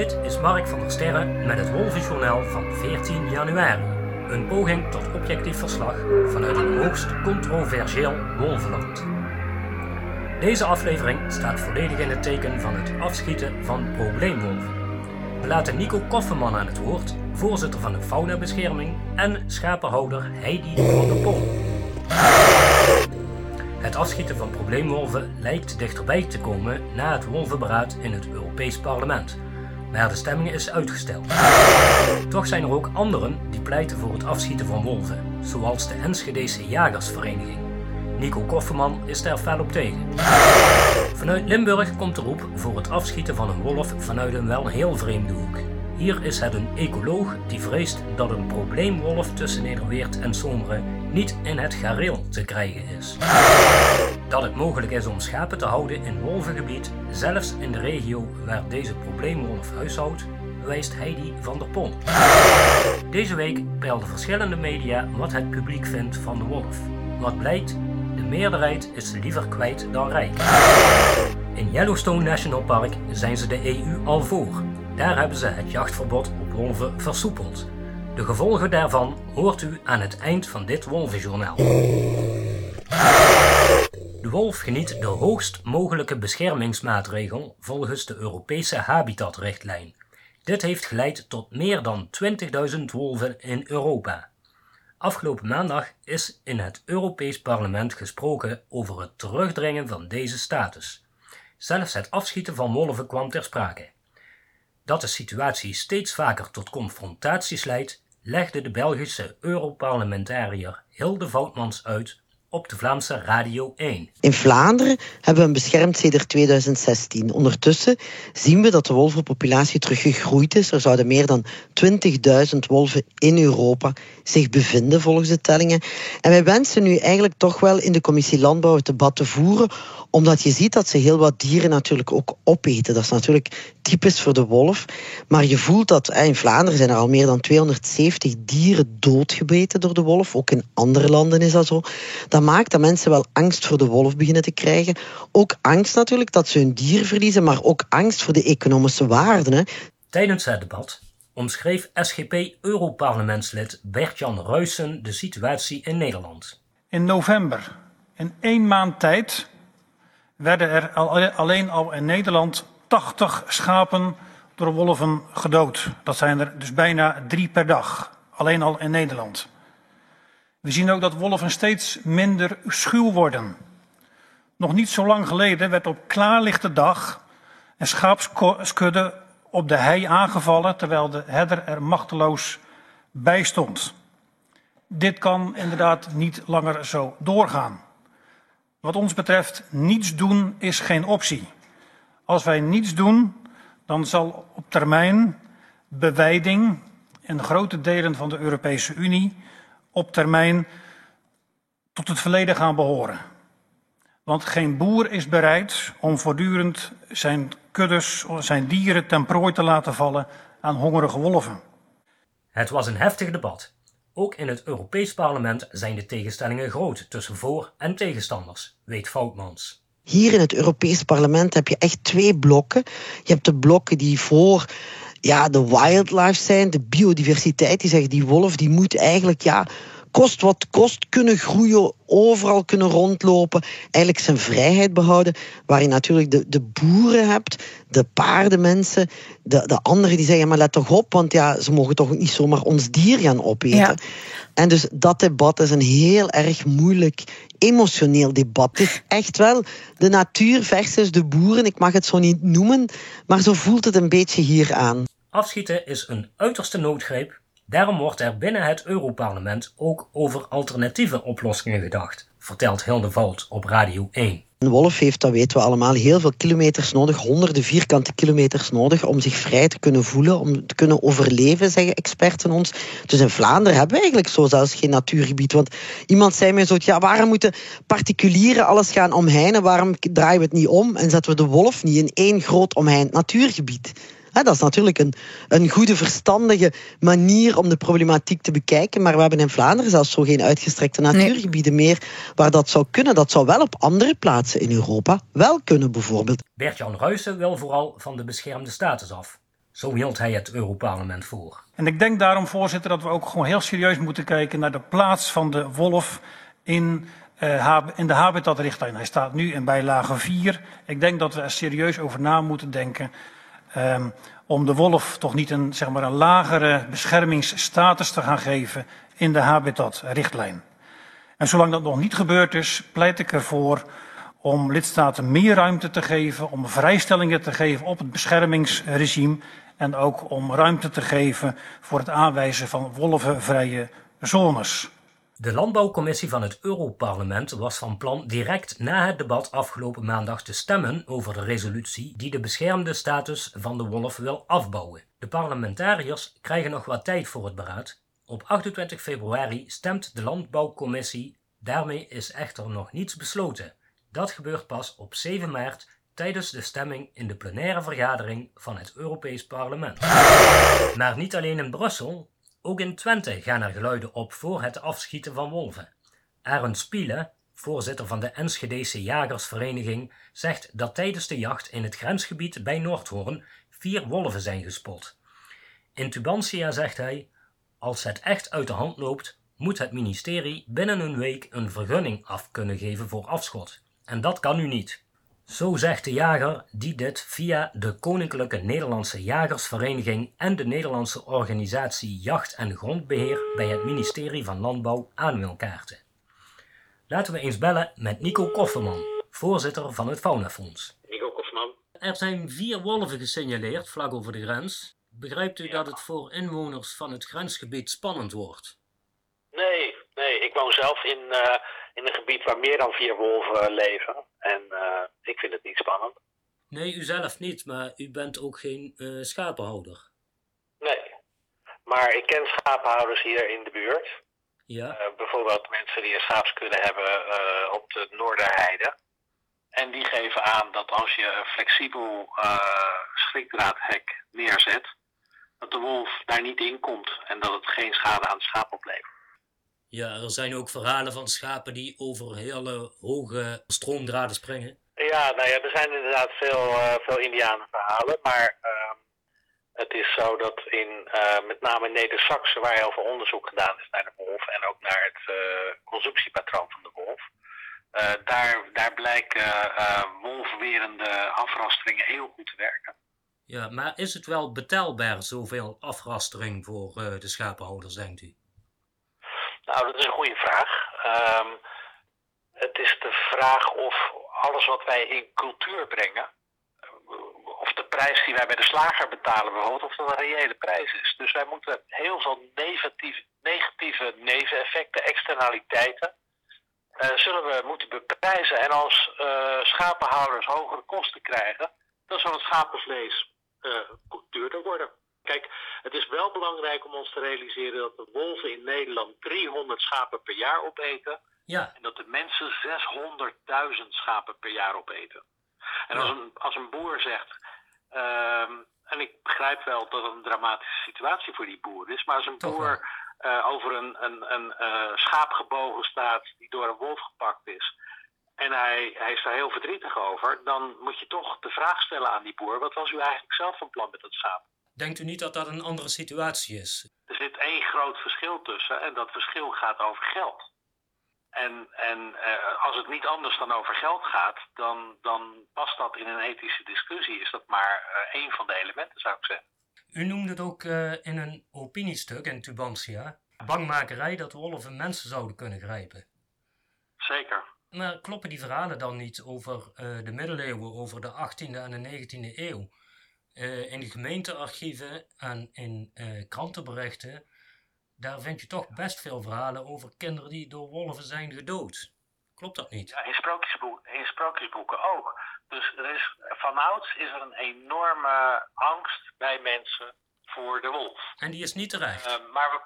Dit is Mark van der Sterren met het Wolvenjournaal van 14 januari. Een poging tot objectief verslag vanuit een hoogst controversieel wolvenland. Deze aflevering staat volledig in het teken van het afschieten van probleemwolven. We laten Nico Koffeman aan het woord, voorzitter van de Faunabescherming, en schapenhouder Heidi van der Pol. Het afschieten van probleemwolven lijkt dichterbij te komen na het wolvenberaad in het Europees Parlement, maar de stemming is uitgesteld. Toch zijn er ook anderen die pleiten voor het afschieten van wolven, zoals de Enschedese Jagersvereniging. Nico Koffeman is daar fel op tegen. Vanuit Limburg komt de roep voor het afschieten van een wolf vanuit een wel heel vreemde hoek. Hier is het een ecoloog die vreest dat een probleemwolf tussen Nederweert en Zomeren niet in het gareel te krijgen is. Dat het mogelijk is om schapen te houden in wolvengebied, zelfs in de regio waar deze probleemwolf huishoudt, wijst Heidi van der Pol. Deze week peilden verschillende media wat het publiek vindt van de wolf. Wat blijkt, de meerderheid is liever kwijt dan rijk. In Yellowstone National Park zijn ze de EU al voor. Daar hebben ze het jachtverbod op wolven versoepeld. De gevolgen daarvan hoort u aan het eind van dit wolvenjournaal. Wolf geniet de hoogst mogelijke beschermingsmaatregel volgens de Europese habitatrichtlijn. Dit heeft geleid tot meer dan 20.000 wolven in Europa. Afgelopen maandag is in het Europees Parlement gesproken over het terugdringen van deze status. Zelfs het afschieten van wolven kwam ter sprake. Dat de situatie steeds vaker tot confrontaties leidt, legde de Belgische Europarlementariër Hilde Voutmans uit op de Vlaamse Radio 1. In Vlaanderen hebben we hem beschermd sinds 2016. Ondertussen zien we dat de wolvenpopulatie teruggegroeid is. Er zouden meer dan 20.000 wolven in Europa zich bevinden volgens de tellingen. En wij wensen nu eigenlijk toch wel in de commissie Landbouw het debat te voeren omdat je ziet dat ze heel wat dieren natuurlijk ook opeten. Dat is natuurlijk typisch voor de wolf. Maar je voelt dat in Vlaanderen zijn er al meer dan 270 dieren doodgebeten door de wolf. Ook in andere landen is dat zo. Dat maakt dat mensen wel angst voor de wolf beginnen te krijgen. Ook angst natuurlijk dat ze hun dier verliezen, maar ook angst voor de economische waarden. Hè. Tijdens het debat omschreef SGP-Europarlementslid Bert-Jan Ruijsen de situatie in Nederland. In november, in één maand tijd, werden er alleen al in Nederland 80 schapen door wolven gedood. Dat zijn er dus bijna drie per dag, alleen al in Nederland. We zien ook dat wolven steeds minder schuw worden. Nog niet zo lang geleden werd op klaarlichte dag een schaapskudde op de hei aangevallen terwijl de herder er machteloos bij stond. Dit kan inderdaad niet langer zo doorgaan. Wat ons betreft, niets doen is geen optie. Als wij niets doen, dan zal op termijn bewijding in grote delen van de Europese Unie op termijn tot het verleden gaan behoren. Want geen boer is bereid om voortdurend zijn kuddes, zijn dieren ten prooi te laten vallen aan hongerige wolven. Het was een heftig debat. Ook in het Europees Parlement zijn de tegenstellingen groot tussen voor- en tegenstanders, weet Foutmans. Hier in het Europees Parlement heb je echt twee blokken. Je hebt de blokken die voor ja, de wildlife zijn, de biodiversiteit. Die zeggen die wolf die moet eigenlijk ja, kost wat kost kunnen groeien, overal kunnen rondlopen, eigenlijk zijn vrijheid behouden. Waar je natuurlijk de, de boeren hebt, de paardenmensen, de, de anderen die zeggen, maar let toch op, want ja, ze mogen toch niet zomaar ons dier gaan opeten. Ja. En dus dat debat is een heel erg moeilijk emotioneel debat. Het is echt wel de natuur versus de boeren. Ik mag het zo niet noemen, maar zo voelt het een beetje hier aan. Afschieten is een uiterste noodgreep Daarom wordt er binnen het Europarlement ook over alternatieve oplossingen gedacht, vertelt Hilde Valt op Radio 1. Een wolf heeft, dat weten we allemaal, heel veel kilometers nodig, honderden vierkante kilometers nodig om zich vrij te kunnen voelen, om te kunnen overleven, zeggen experten ons. Dus in Vlaanderen hebben we eigenlijk zo zelfs geen natuurgebied. Want iemand zei mij zo, ja, waarom moeten particulieren alles gaan omheinen? Waarom draaien we het niet om en zetten we de wolf niet in één groot omheind natuurgebied? Dat is natuurlijk een, een goede, verstandige manier om de problematiek te bekijken. Maar we hebben in Vlaanderen zelfs zo geen uitgestrekte natuurgebieden meer waar dat zou kunnen. Dat zou wel op andere plaatsen in Europa wel kunnen, bijvoorbeeld. Bert-Jan Ruijsen wil vooral van de beschermde status af. Zo hield hij het Europarlement voor. En ik denk daarom, voorzitter, dat we ook gewoon heel serieus moeten kijken naar de plaats van de wolf in, uh, in de habitatrichtlijn. Hij staat nu in bijlage 4. Ik denk dat we er serieus over na moeten denken. Um, om de wolf toch niet een, zeg maar, een lagere beschermingsstatus te gaan geven in de habitatrichtlijn. En zolang dat nog niet gebeurd is, pleit ik ervoor om lidstaten meer ruimte te geven, om vrijstellingen te geven op het beschermingsregime en ook om ruimte te geven voor het aanwijzen van wolvenvrije zones. De Landbouwcommissie van het Europarlement was van plan direct na het debat afgelopen maandag te stemmen over de resolutie die de beschermde status van de wolf wil afbouwen. De parlementariërs krijgen nog wat tijd voor het beraad. Op 28 februari stemt de Landbouwcommissie, daarmee is echter nog niets besloten. Dat gebeurt pas op 7 maart tijdens de stemming in de plenaire vergadering van het Europees Parlement. Maar niet alleen in Brussel, ook in Twente gaan er geluiden op voor het afschieten van wolven. Arend Spiele, voorzitter van de Enschedese Jagersvereniging, zegt dat tijdens de jacht in het grensgebied bij Noordhoorn vier wolven zijn gespot. In Tubantia zegt hij: Als het echt uit de hand loopt, moet het ministerie binnen een week een vergunning af kunnen geven voor afschot. En dat kan nu niet. Zo zegt de jager die dit via de Koninklijke Nederlandse Jagersvereniging en de Nederlandse organisatie Jacht en Grondbeheer bij het ministerie van Landbouw aan wil kaarten. Laten we eens bellen met Nico Kofferman, voorzitter van het Faunafonds. Nico Kofferman. Er zijn vier wolven gesignaleerd vlak over de grens. Begrijpt u dat het voor inwoners van het grensgebied spannend wordt? Nee, nee. Ik woon zelf in, uh, in een gebied waar meer dan vier wolven leven. En uh, ik vind het niet spannend. Nee, u zelf niet, maar u bent ook geen uh, schapenhouder. Nee, maar ik ken schapenhouders hier in de buurt. Ja. Uh, bijvoorbeeld mensen die een schaapskudde hebben op de Noorderheide. En die geven aan dat als je een flexibel schrikdraadhek neerzet, dat de wolf daar niet in komt en dat het geen schade aan het schaap oplevert. Ja, er zijn ook verhalen van schapen die over hele hoge stroomdraden springen. Ja, nou ja, er zijn inderdaad veel, uh, veel Indianenverhalen, maar uh, het is zo dat in uh, met name in Neder-Saxe, waar heel veel onderzoek gedaan is naar de wolf en ook naar het uh, consumptiepatroon van de wolf, daar, daar blijken wolfwerende afrasteringen heel goed te werken. Ja, maar is het wel betelbaar zoveel afrastering voor de schapenhouders, denkt u? Nou, dat is een goede vraag. Um, het is de vraag of alles wat wij in cultuur brengen, of de prijs die wij bij de slager betalen bijvoorbeeld, of dat een reële prijs is. Dus wij moeten heel veel negatieve, negatieve neveneffecten, externaliteiten, uh, zullen we moeten beprijzen. En als uh, schapenhouders hogere kosten krijgen, dan zal het schapenvlees uh, duurder worden. Kijk, het is wel belangrijk om ons te realiseren dat de wolven in Nederland 300 schapen per jaar opeten. Ja. En dat de mensen 600.000 schapen per jaar opeten. En ja. als, een, als een boer zegt, um, en ik begrijp wel dat het een dramatische situatie voor die boer is, maar als een Toch boer uh, over een, een, een uh, schaap gebogen staat die door een wolf gepakt is. En hij, hij is daar heel verdrietig over, dan moet je toch de vraag stellen aan die boer: wat was u eigenlijk zelf van plan met dat schaap? Denkt u niet dat dat een andere situatie is? Er zit één groot verschil tussen en dat verschil gaat over geld. En, en uh, als het niet anders dan over geld gaat, dan, dan past dat in een ethische discussie. Is dat maar uh, één van de elementen, zou ik zeggen. U noemde het ook uh, in een opiniestuk in Tubantia. Bangmakerij dat wolven mensen zouden kunnen grijpen. Zeker. Maar kloppen die verhalen dan niet over de middeleeuwen, over de 18e en de 19e eeuw? Uh, in de gemeentearchieven en in uh, krantenberichten, daar vind je toch best veel verhalen over kinderen die door wolven zijn gedood. Klopt dat niet? Ja, in, sprookjesboeken, in sprookjesboeken ook. Dus er is, vanouds is er een enorme angst bij mensen voor de wolf. En die is niet terecht? Uh, maar we,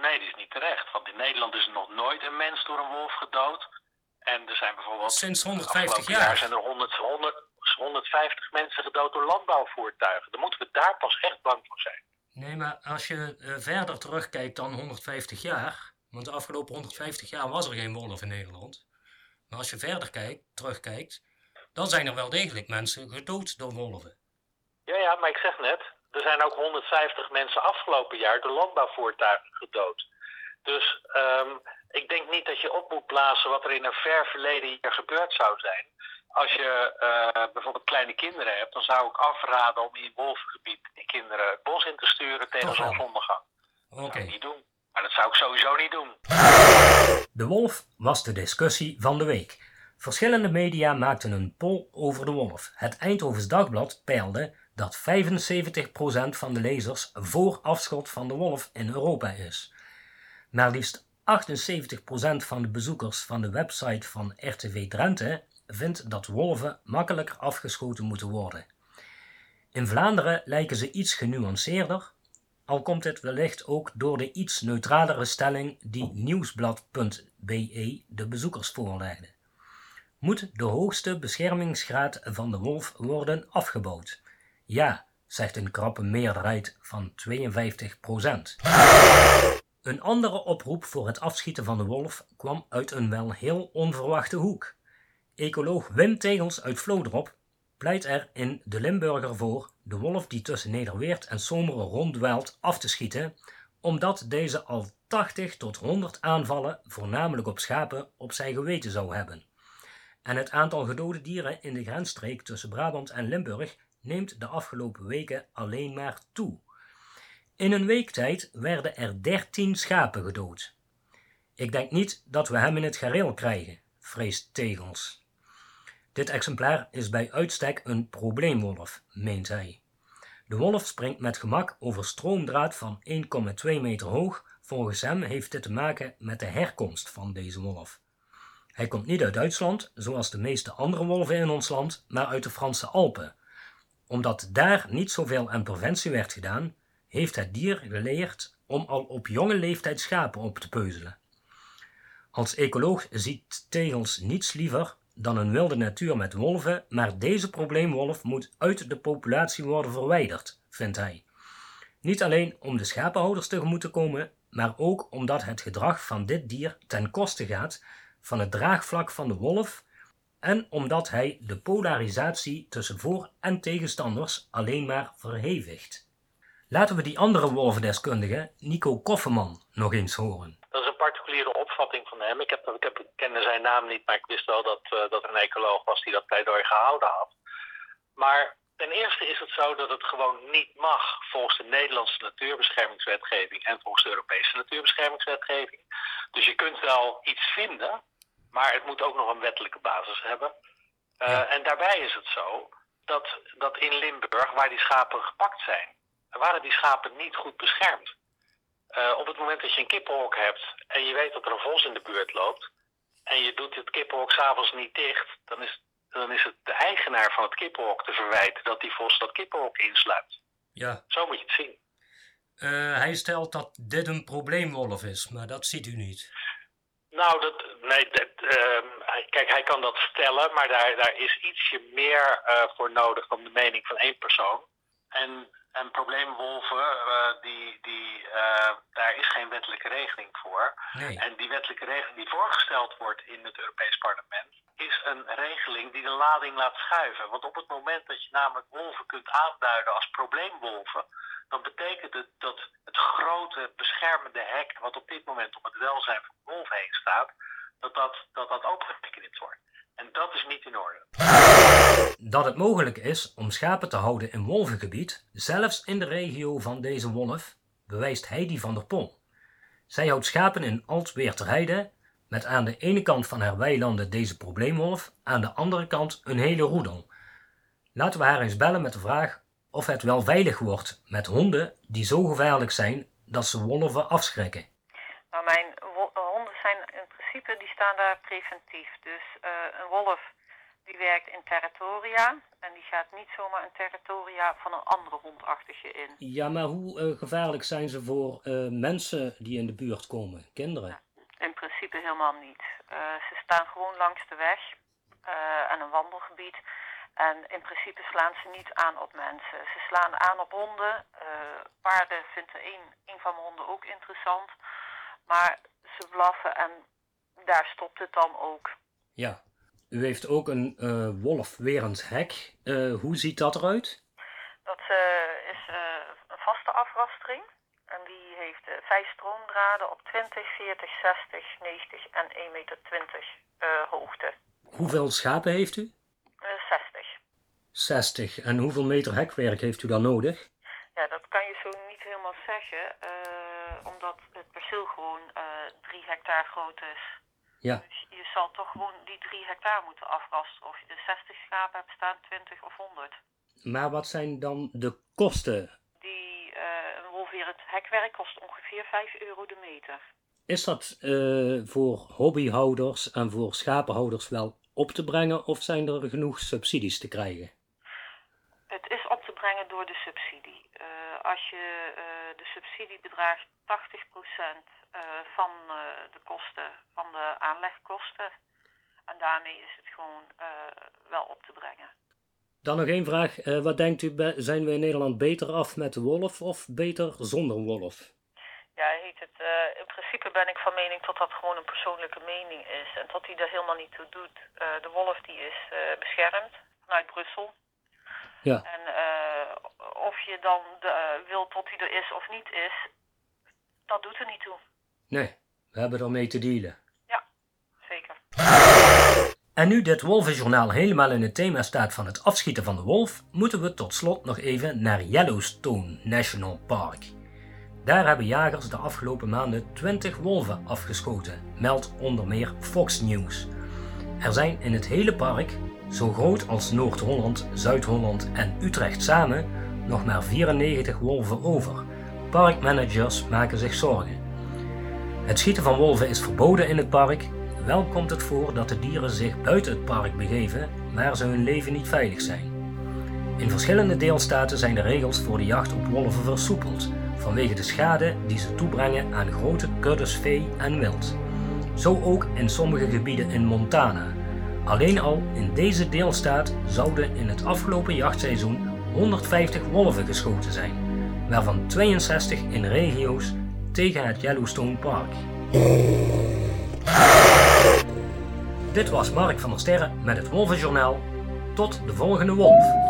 nee, die is niet terecht. Want in Nederland is er nog nooit een mens door een wolf gedood. En er zijn bijvoorbeeld... Sinds 150 jaar? jaar zijn er 100, 100 150 mensen gedood door landbouwvoertuigen. Dan moeten we daar pas echt bang voor zijn. Nee, maar als je uh, verder terugkijkt dan 150 jaar, want de afgelopen 150 jaar was er geen wolf in Nederland. Maar als je verder kijkt, terugkijkt, dan zijn er wel degelijk mensen gedood door wolven. Ja, ja, maar ik zeg net, er zijn ook 150 mensen afgelopen jaar door landbouwvoertuigen gedood. Dus ehm, ik denk niet dat je op moet blazen wat er in een ver verleden hier gebeurd zou zijn. Als je uh, bijvoorbeeld kleine kinderen hebt, dan zou ik afraden om in het wolvengebied die kinderen het bos in te sturen tegen zonsondergang. Oké. Okay. niet doen. Maar dat zou ik sowieso niet doen. De wolf was de discussie van de week. Verschillende media maakten een poll over de wolf. Het Eindhovens Dagblad peilde dat 75% van de lezers voor afschot van de wolf in Europa is. Maar liefst 78% van de bezoekers van de website van RTV Drenthe vindt dat wolven makkelijker afgeschoten moeten worden. In Vlaanderen lijken ze iets genuanceerder, al komt dit wellicht ook door de iets neutralere stelling die nieuwsblad.be de bezoekers voorlegde. Moet de hoogste beschermingsgraad van de wolf worden afgebouwd? Ja, zegt een krappe meerderheid van 52% Een andere oproep voor het afschieten van de wolf kwam uit een wel heel onverwachte hoek. Ecoloog Wim Tegels uit Vlodrop pleit er in de Limburger voor de wolf die tussen Nederweert en Zomeren ronddwelt af te schieten, omdat deze al 80 tot 100 aanvallen, voornamelijk op schapen, op zijn geweten zou hebben. En het aantal gedode dieren in de grensstreek tussen Brabant en Limburg neemt de afgelopen weken alleen maar toe. In een week tijd werden er 13 schapen gedood. Ik denk niet dat we hem in het gareel krijgen, vreest Tegels. Dit exemplaar is bij uitstek een probleemwolf, meent hij. De wolf springt met gemak over stroomdraad van 1,2 meter hoog. Volgens hem heeft dit te maken met de herkomst van deze wolf. Hij komt niet uit Duitsland, zoals de meeste andere wolven in ons land, maar uit de Franse Alpen. Omdat daar niet zoveel aan preventie werd gedaan, heeft het dier geleerd om al op jonge leeftijd schapen op te peuzelen. Als ecoloog ziet Tegels niets liever dan een wilde natuur met wolven, maar deze probleemwolf moet uit de populatie worden verwijderd, vindt hij. Niet alleen om de schapenhouders tegemoet te komen, maar ook omdat het gedrag van dit dier ten koste gaat van het draagvlak van de wolf en omdat hij de polarisatie tussen voor- en tegenstanders alleen maar verhevigt. Laten we die andere wolvendeskundige, Nico Koffeman, nog eens horen. Dat is een particuliere opvatting van hem. Ik, heb, ik, heb, kende zijn naam niet, maar ik wist wel dat, uh, dat er een ecoloog was die dat pleidooi gehouden had. Maar ten eerste is het zo dat het gewoon niet mag volgens de Nederlandse natuurbeschermingswetgeving en volgens de Europese natuurbeschermingswetgeving. Dus je kunt wel iets vinden, maar het moet ook nog een wettelijke basis hebben. Uh, en daarbij is het zo dat, dat in Limburg, waar die schapen gepakt zijn, waren die schapen niet goed beschermd. Uh, op het moment dat je een kippenhok hebt en je weet dat er een vos in de buurt loopt, en je doet het kippenhok s'avonds niet dicht, dan is, dan is het de eigenaar van het kippenhok te verwijten dat die vos dat kippenhok insluit. Ja. Zo moet je het zien. Uh, hij stelt dat dit een probleemwolf is, maar dat ziet u niet. Nou, dat, nee, dat, uh, kijk, hij kan dat stellen, maar daar, daar is ietsje meer uh, voor nodig dan de mening van één persoon. En, en probleemwolven, uh, die, die, daar is geen wettelijke regeling voor. Nee. En die wettelijke regeling die voorgesteld wordt in het Europees Parlement, is een regeling die de lading laat schuiven. Want op het moment dat je namelijk wolven kunt aanduiden als probleemwolven, dan betekent het dat het grote beschermende hek, wat op dit moment op het welzijn van de wolf heen staat, dat dat, dat, dat opengetekend wordt. En dat is niet in orde. Dat het mogelijk is om schapen te houden in wolvengebied, zelfs in de regio van deze wolf, bewijst Heidi van der Pol. Zij houdt schapen in Alt-Weerterheide, met aan de ene kant van haar weilanden deze probleemwolf, aan de andere kant een hele roedel. Laten we haar eens bellen met de vraag of het wel veilig wordt met honden die zo gevaarlijk zijn dat ze wolven afschrikken. Nou, mijn honden zijn in principe, die staan daar preventief. Dus uh, een wolf die werkt in territoria en die gaat niet zomaar een territoria van een andere hond achter je in. Ja, maar hoe uh, gevaarlijk zijn ze voor uh, mensen die in de buurt komen, kinderen? Ja, in principe helemaal niet. ze staan gewoon langs de weg en een wandelgebied. En in principe slaan ze niet aan op mensen. Ze slaan aan op honden. Uh, paarden vindt een, een van mijn honden ook interessant. Maar ze blaffen en daar stopt het dan ook. Ja. U heeft ook een uh, wolfwerend hek. Uh, hoe ziet dat eruit? Dat is versnellering. En die heeft vijf stroomdraden op 20, 40, 60, 90 en 1,20 meter uh, hoogte. Hoeveel schapen heeft u? 60. 60. En hoeveel meter hekwerk heeft u dan nodig? Ja, dat kan je zo niet helemaal zeggen, omdat het perceel gewoon 3 hectare groot is. Ja. Dus je zal toch gewoon die 3 hectare moeten afrasten. Of je de 60 schapen hebt staan, 20 of 100. Maar wat zijn dan de kosten? Die uh, ongeveer het hekwerk kost ongeveer 5 euro de meter. Is dat uh, voor hobbyhouders en voor schapenhouders wel op te brengen of zijn er genoeg subsidies te krijgen? Het is op te brengen door de subsidie. Uh, als je de subsidie bedraagt 80% van de kosten, van de aanlegkosten. En daarmee is het gewoon wel op te brengen. Dan nog één vraag. Uh, wat denkt u, zijn we in Nederland beter af met de wolf of beter zonder wolf? Ja, heet het, uh, in principe ben ik van mening dat dat gewoon een persoonlijke mening is. En dat hij er helemaal niet toe doet. Uh, de wolf die is beschermd vanuit Brussel. Ja. En of je dan de, wilt dat hij er is of niet is, dat doet er niet toe. Nee, we hebben ermee te dealen. Ja, zeker. En nu dit wolvenjournaal helemaal in het thema staat van het afschieten van de wolf, moeten we tot slot nog even naar Yellowstone National Park. Daar hebben jagers de afgelopen maanden 20 wolven afgeschoten, meldt onder meer Fox News. Er zijn in het hele park, zo groot als Noord-Holland, Zuid-Holland en Utrecht samen, nog maar 94 wolven over. Parkmanagers maken zich zorgen. Het schieten van wolven is verboden in het park wel komt het voor dat de dieren zich buiten het park begeven waar ze hun leven niet veilig zijn. In verschillende deelstaten zijn de regels voor de jacht op wolven versoepeld vanwege de schade die ze toebrengen aan grote kuddes vee en wild. Zo ook in sommige gebieden in Montana. Alleen al in deze deelstaat zouden in het afgelopen jachtseizoen 150 wolven geschoten zijn, waarvan 62 in regio's tegen het Yellowstone Park. Dit was Mark van der Sterren met het Wolvenjournaal. Tot de volgende wolf.